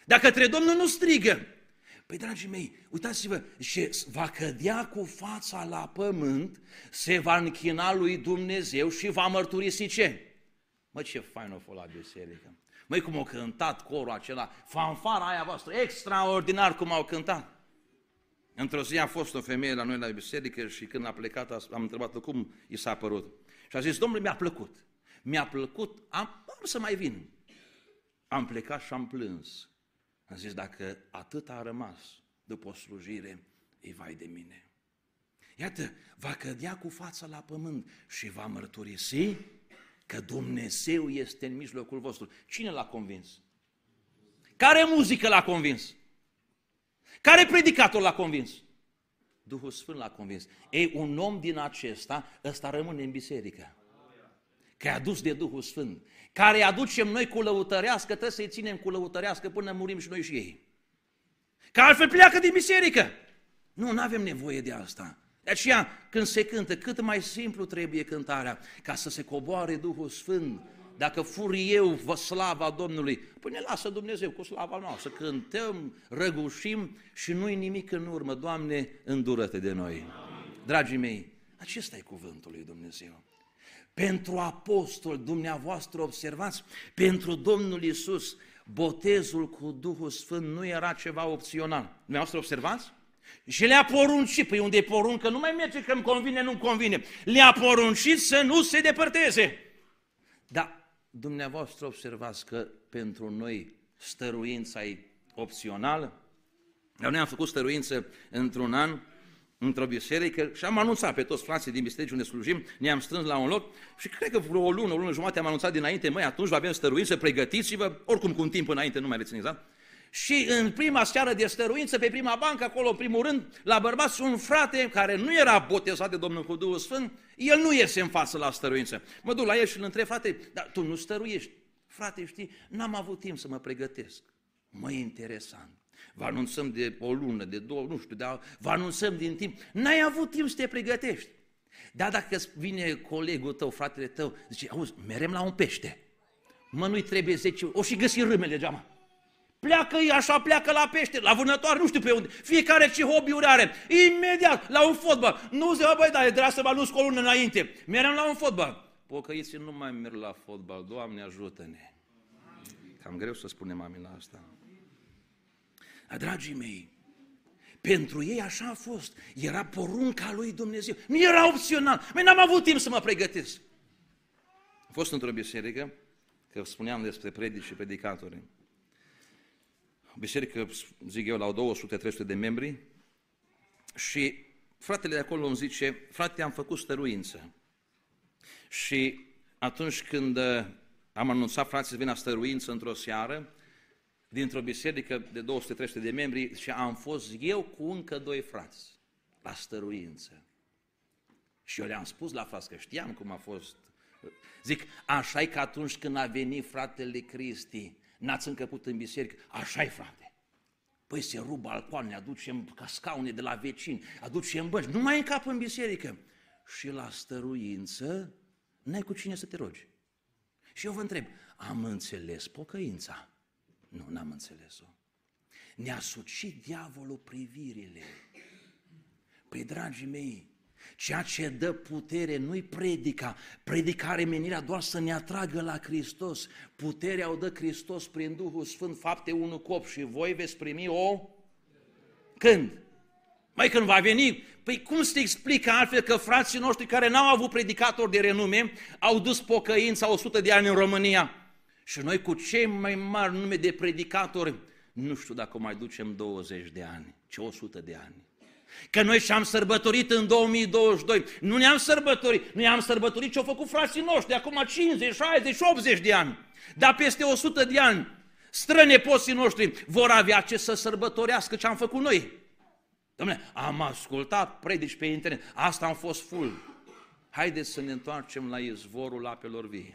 Dar către Domnul nu strigă. Păi, dragii mei, uitați-vă, și va cădea cu fața la pământ, se va închina lui Dumnezeu și va mărturisi ce? Mă, ce fain a fost la biserică. Măi, cum au cântat corul acela, fanfara aia voastră, extraordinar cum au cântat. Într-o zi a fost o femeie la noi la biserică și când a plecat am întrebat-o cum i s-a părut. Și a zis, domnule, mi-a plăcut. Mi-a plăcut, am, am să mai vin. Am plecat și am plâns. Am zis, dacă atât a rămas după o slujire, îi vai de mine. Iată, va cădea cu fața la pământ și va mărturisi că Dumnezeu este în mijlocul vostru. Cine l-a convins? Care muzică l-a convins? Care predicator l-a convins? Duhul Sfânt l-a convins. Ei, un om din acesta, ăsta rămâne în biserică. Că e adus de Duhul Sfânt. Care îi aducem noi cu lăutărească, trebuie să-i ținem cu lăutărească până murim și noi și ei. Că altfel pleacă din biserică. Nu, nu avem nevoie de asta. De aceea, când se cântă, cât mai simplu trebuie cântarea, ca să se coboare Duhul Sfânt dacă fur eu vă slava Domnului, păi ne lasă Dumnezeu cu slava noastră, cântăm, răgușim și nu-i nimic în urmă. Doamne, îndură-te de noi. Dragii mei, acesta e cuvântul lui Dumnezeu. Pentru apostol, dumneavoastră observați, pentru Domnul Isus, botezul cu Duhul Sfânt nu era ceva opțional. Dumneavoastră observați? Și le-a poruncit, păi unde e poruncă, nu mai merge că îmi convine, nu-mi convine. Le-a poruncit să nu se depărteze. Dar dumneavoastră observați că pentru noi stăruința e opțională? Dar noi am făcut stăruință într-un an, într-o biserică și am anunțat pe toți frații din biserici unde slujim, ne-am strâns la un loc și cred că vreo o lună, o lună jumate am anunțat dinainte, măi, atunci va avem stăruință, pregătiți-vă, oricum cu un timp înainte, nu mai rețineți, da? Și în prima seară de stăruință, pe prima bancă, acolo, în primul rând, la bărbați, un frate care nu era botezat de Domnul cu Duhul Sfânt, el nu iese în față la stăruință. Mă duc la el și îl întreb, frate, dar tu nu stăruiești? Frate, știi, n-am avut timp să mă pregătesc. Mă interesant. Vă anunțăm de o lună, de două, nu știu, dar vă anunțăm din timp. N-ai avut timp să te pregătești. Dar dacă vine colegul tău, fratele tău, zice, auzi, merem la un pește. Mă, nu-i trebuie 10, o și găsi râmele geama. Pleacă așa, pleacă la pește, la vânătoare, nu știu pe unde. Fiecare ce hobby-uri are. Imediat, la un fotbal. Nu zice, băi, da, trebuia să mă anunț cu o lună înainte. Merem la un fotbal. Pocăiții nu mai merg la fotbal, Doamne ajută-ne. Cam greu să spunem amin la asta. Dar, dragii mei, pentru ei așa a fost. Era porunca lui Dumnezeu. Nu era opțional. Mai n-am avut timp să mă pregătesc. Am fost într-o biserică, că spuneam despre predici și predicatori biserică, zic eu, la 200-300 de membri și fratele de acolo îmi zice, frate, am făcut stăruință. Și atunci când uh, am anunțat frații să vină la stăruință într-o seară, dintr-o biserică de 200-300 de membri și am fost eu cu încă doi frați la stăruință. Și eu le-am spus la frați că știam cum a fost. Zic, așa e că atunci când a venit fratele Cristi, n-ați încăput în biserică, așa e frate. Păi se rup balcoane, aducem ca scaune de la vecini, aducem bănci, nu mai încap în biserică. Și la stăruință n-ai cu cine să te rogi. Și eu vă întreb, am înțeles pocăința? Nu, n-am înțeles-o. Ne-a sucit diavolul privirile. Păi, dragii mei, ceea ce dă putere nu-i predica. Predica are menirea doar să ne atragă la Hristos. Puterea o dă Hristos prin Duhul Sfânt, fapte 1 cop și voi veți primi o... Când? Mai când va veni, păi cum se explică altfel că frații noștri care n-au avut predicatori de renume au dus pocăința 100 de ani în România? Și noi cu cei mai mari nume de predicatori, nu știu dacă mai ducem 20 de ani, ci 100 de ani. Că noi și-am sărbătorit în 2022, nu ne-am sărbătorit, noi am sărbătorit ce au făcut frații noștri, acum 50, 60, 80 de ani. Dar peste 100 de ani, strănepoții noștri vor avea ce să sărbătorească ce am făcut noi. Dom'le, am ascultat predici pe internet, asta am fost full. Haideți să ne întoarcem la izvorul apelor vii.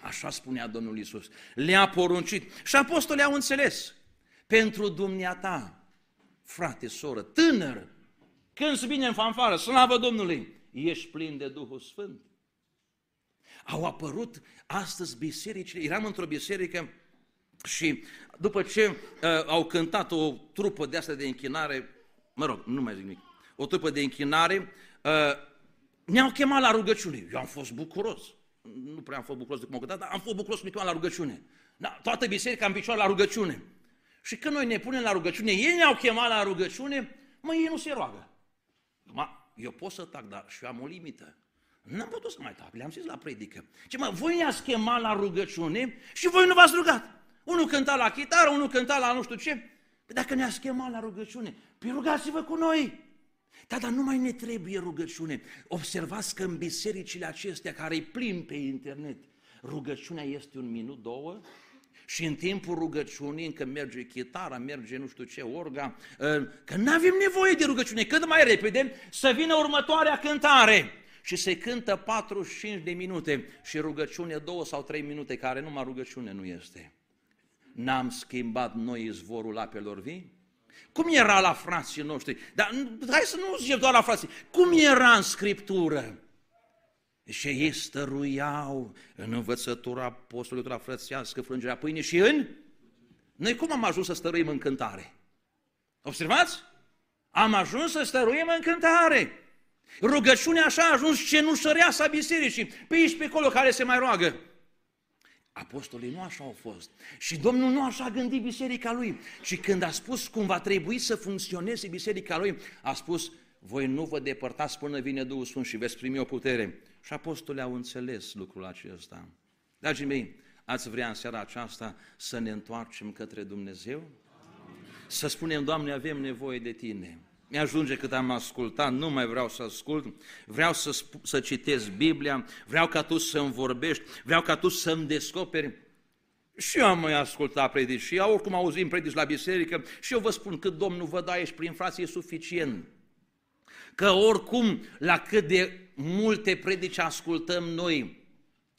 Așa spunea Domnul Isus. Le-a poruncit și apostolii au înțeles. Pentru dumneata, frate, soră, tânăr, când bine în fanfară, slavă Domnului, ești plin de Duhul Sfânt. Au apărut astăzi bisericile, eram într-o biserică și după ce uh, au cântat o trupă de asta de închinare, mă rog, nu mai zic nimic, o trupă de închinare, uh, ne-au chemat la rugăciune. Eu am fost bucuros. Nu prea am fost bucuros de cum au cântat, dar am fost bucuros că la rugăciune. Da, toată biserica în picioare la rugăciune. Și când noi ne punem la rugăciune, ei ne-au chemat la rugăciune, mă, ei nu se roagă. Ma, eu pot să tac, dar și eu am o limită. N-am putut să mai tac, le-am zis la predică. Ce mă, voi ne-ați chemat la rugăciune și voi nu v-ați rugat. Unul cânta la chitară, unul cânta la nu știu ce. Păi dacă ne-ați chemat la rugăciune, păi rugați-vă cu noi. Da, dar nu mai ne trebuie rugăciune. Observați că în bisericile acestea care îi plin pe internet, rugăciunea este un minut, două, și în timpul rugăciunii, încă merge chitara, merge nu știu ce, orga, ă, că nu avem nevoie de rugăciune, cât mai repede să vină următoarea cântare și se cântă 45 de minute și rugăciune două sau trei minute, care numai rugăciune nu este. N-am schimbat noi izvorul apelor vii? Cum era la frații noștri? Dar hai să nu zicem doar la frații. Cum era în Scriptură? Și ei stăruiau în învățătura apostolului frățească, frângerea pâine și în... Noi cum am ajuns să stăruim în cântare? Observați? Am ajuns să stăruim în cântare. Rugăciunea așa a ajuns cenușăreasa bisericii, pe aici pe acolo care se mai roagă. Apostolii nu așa au fost. Și Domnul nu așa a gândit biserica lui. Și când a spus cum va trebui să funcționeze biserica lui, a spus, voi nu vă depărtați până vine Duhul Sfânt și veți primi o putere. Și apostolii au înțeles lucrul acesta. Dragii mei, ați vrea în seara aceasta să ne întoarcem către Dumnezeu? Să spunem, Doamne, avem nevoie de Tine. Mi-ajunge cât am ascultat, nu mai vreau să ascult, vreau să, să citesc Biblia, vreau ca Tu să-mi vorbești, vreau ca Tu să-mi descoperi. Și eu am mai ascultat predici și eu oricum auzim predici la biserică și eu vă spun că Domnul vă da aici prin frații e suficient. Că oricum, la cât de multe predici ascultăm noi,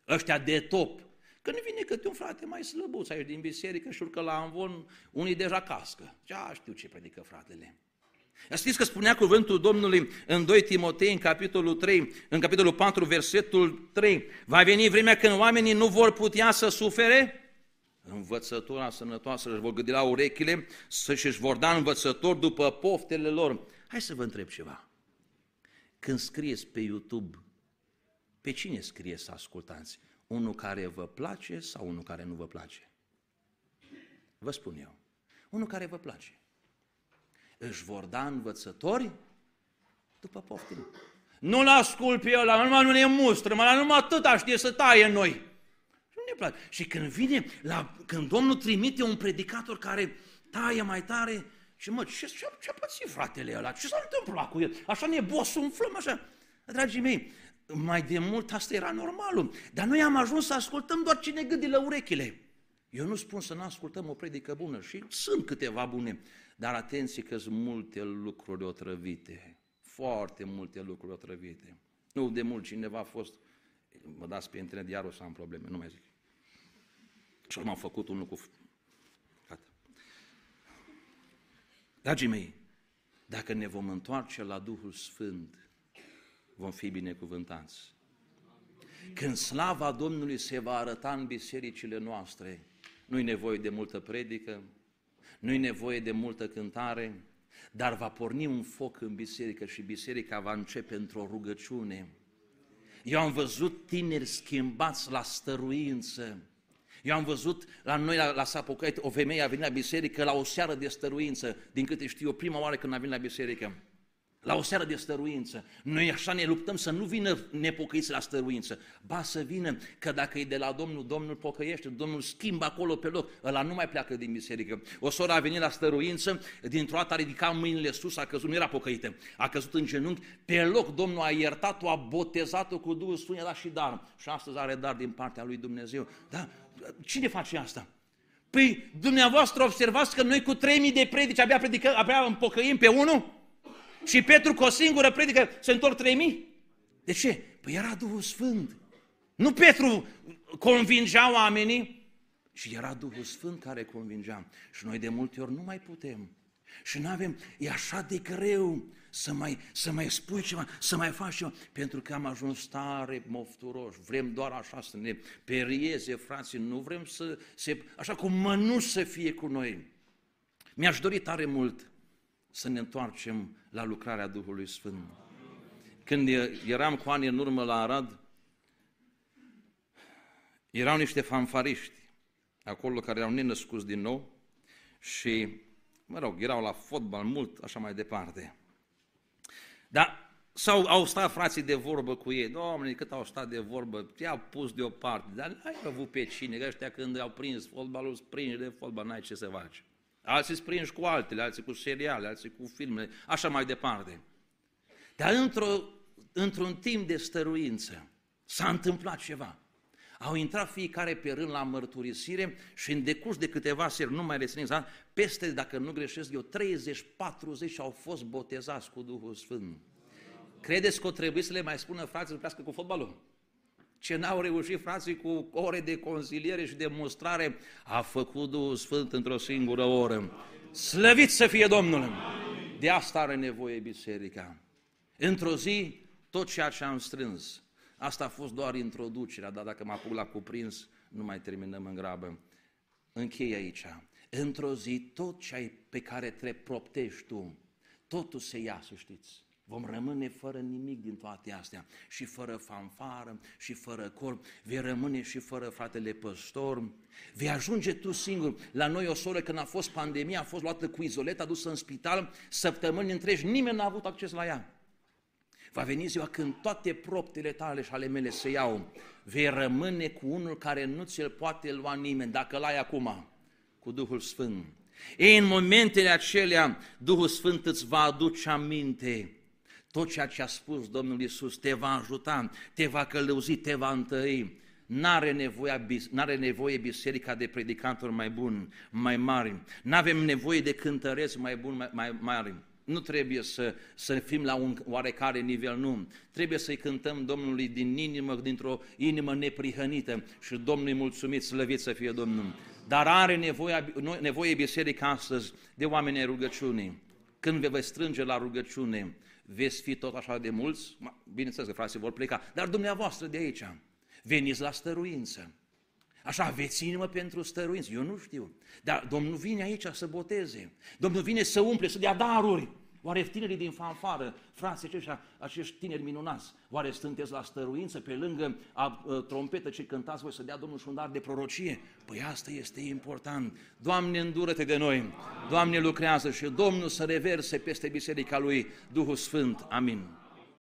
ăștia de top, Când vine câte un frate mai slăbuț aici din biserică și șurcă la anvon, unii deja cască. Ce știu ce predică fratele. Știți că spunea cuvântul Domnului în 2 Timotei, în capitolul 3, în capitolul 4, versetul 3, va veni vremea când oamenii nu vor putea să sufere învățătura sănătoasă, își vor gândi la urechile, să-și își vor da învățători după poftele lor. Hai să vă întreb ceva. Când scrieți pe YouTube, pe cine scrie să ascultați? Unul care vă place sau unul care nu vă place? Vă spun eu. Unul care vă place își vor da învățători după poftim. Nu-l ascult pe ăla, numai nu ne mustră, mă, numai atâta știe să taie noi. Și nu ne place. Și când vine, la, când Domnul trimite un predicator care taie mai tare, și mă, ce, ce, ce-a pățit fratele ăla? Ce s-a întâmplat cu el? Așa ne umflăm, așa. Dragii mei, mai de mult asta era normalul. Dar noi am ajuns să ascultăm doar cine gândi la urechile. Eu nu spun să nu ascultăm o predică bună și sunt câteva bune, dar atenție că sunt multe lucruri otrăvite, foarte multe lucruri otrăvite. Nu de mult cineva a fost, mă dați pe internet, iar o să am probleme, nu mai zic. Și m-am făcut un lucru. Gata. Dragii mei, dacă ne vom întoarce la Duhul Sfânt, vom fi binecuvântați. Când slava Domnului se va arăta în bisericile noastre, nu-i nevoie de multă predică, nu-i nevoie de multă cântare, dar va porni un foc în biserică și biserica va începe într-o rugăciune. Eu am văzut tineri schimbați la stăruință. Eu am văzut la noi la, la Sapocait o femeie a venit la biserică la o seară de stăruință, din câte știu eu, prima oară când a venit la biserică la o seară de stăruință. Noi așa ne luptăm să nu vină nepocăiți la stăruință, ba să vină că dacă e de la Domnul, Domnul pocăiește, Domnul schimbă acolo pe loc, ăla nu mai pleacă din biserică. O soră a venit la stăruință, dintr-o dată a ridicat mâinile sus, a căzut, nu era pocăită, a căzut în genunchi, pe loc Domnul a iertat-o, a botezat-o cu Duhul Sfânt, a dat și dar. Și astăzi are dar din partea lui Dumnezeu. Da? Cine face asta? Păi dumneavoastră observați că noi cu 3000 de predici abia, predică, abia împocăim pe unul? Și Petru cu o singură predică se întorc 3000? De ce? Păi era Duhul Sfânt. Nu Petru convingea oamenii, ci era Duhul Sfânt care convingea. Și noi de multe ori nu mai putem. Și nu avem, e așa de greu să mai, să mai spui ceva, să mai faci ceva, pentru că am ajuns tare mofturoși, vrem doar așa să ne perieze, frații, nu vrem să se, așa cum mănuși să fie cu noi. Mi-aș dori tare mult să ne întoarcem la lucrarea Duhului Sfânt. Când eram cu ani în urmă la Arad, erau niște fanfariști acolo care erau nenăscuți din nou și, mă rog, erau la fotbal mult, așa mai departe. Dar sau au stat frații de vorbă cu ei, domnule, cât au stat de vorbă, i-au pus deoparte, dar ai avut pe cine, că ăștia când au prins fotbalul, prinși de fotbal, n-ai ce să faci. Alții sunt prinși cu altele, alții cu seriale, alții cu filme, așa mai departe. Dar într-o, într-un timp de stăruință s-a întâmplat ceva. Au intrat fiecare pe rând la mărturisire și în decurs de câteva seri, nu mai rețin exact, peste, dacă nu greșesc eu, 30-40 au fost botezați cu Duhul Sfânt. Credeți că o trebuie să le mai spună frații să cu fotbalul? ce n-au reușit frații cu ore de consiliere și demonstrare, a făcut Duhul Sfânt într-o singură oră. Slăvit să fie Domnul! De asta are nevoie biserica. Într-o zi, tot ceea ce am strâns, asta a fost doar introducerea, dar dacă mă apuc la cuprins, nu mai terminăm în grabă. Închei aici. Într-o zi, tot ce ai pe care te proptești tu, totul se ia, să știți. Vom rămâne fără nimic din toate astea și fără fanfară și fără cor, vei rămâne și fără fratele păstor, vei ajunge tu singur. La noi o soră când a fost pandemia a fost luată cu izolet, adusă în spital, săptămâni întregi, nimeni n-a avut acces la ea. Va veni ziua când toate proptele tale și ale mele se iau, vei rămâne cu unul care nu ți-l poate lua nimeni, dacă l-ai acum, cu Duhul Sfânt. Ei, în momentele acelea, Duhul Sfânt îți va aduce aminte tot ceea ce a spus Domnul Isus te va ajuta, te va călăuzi, te va întări. N-are nevoie, n-are nevoie biserica de predicatori mai buni, mai mari. N-avem nevoie de cântăreți mai buni, mai, mai mari. Nu trebuie să, să fim la un oarecare nivel, nu. Trebuie să-i cântăm Domnului din inimă, dintr-o inimă neprihănită și Domnului mulțumit, slăvit să fie Domnul. Dar are nevoie, nevoie biserica astăzi de oameni rugăciunii. Când vă veți strânge la rugăciune, veți fi tot așa de mulți, bineînțeles că frații vor pleca, dar dumneavoastră de aici, veniți la stăruință. Așa, aveți inimă pentru stăruință, eu nu știu. Dar Domnul vine aici să boteze. Domnul vine să umple, să dea daruri. Oare tinerii din fanfară, frații aceștia, acești tineri minunați, oare sunteți la stăruință pe lângă a, a, trompetă ce cântați voi să dea Domnul și un dar de prorocie? Păi asta este important. Doamne, îndură-te de noi. Doamne, lucrează și Domnul să reverse peste biserica Lui Duhul Sfânt. Amin.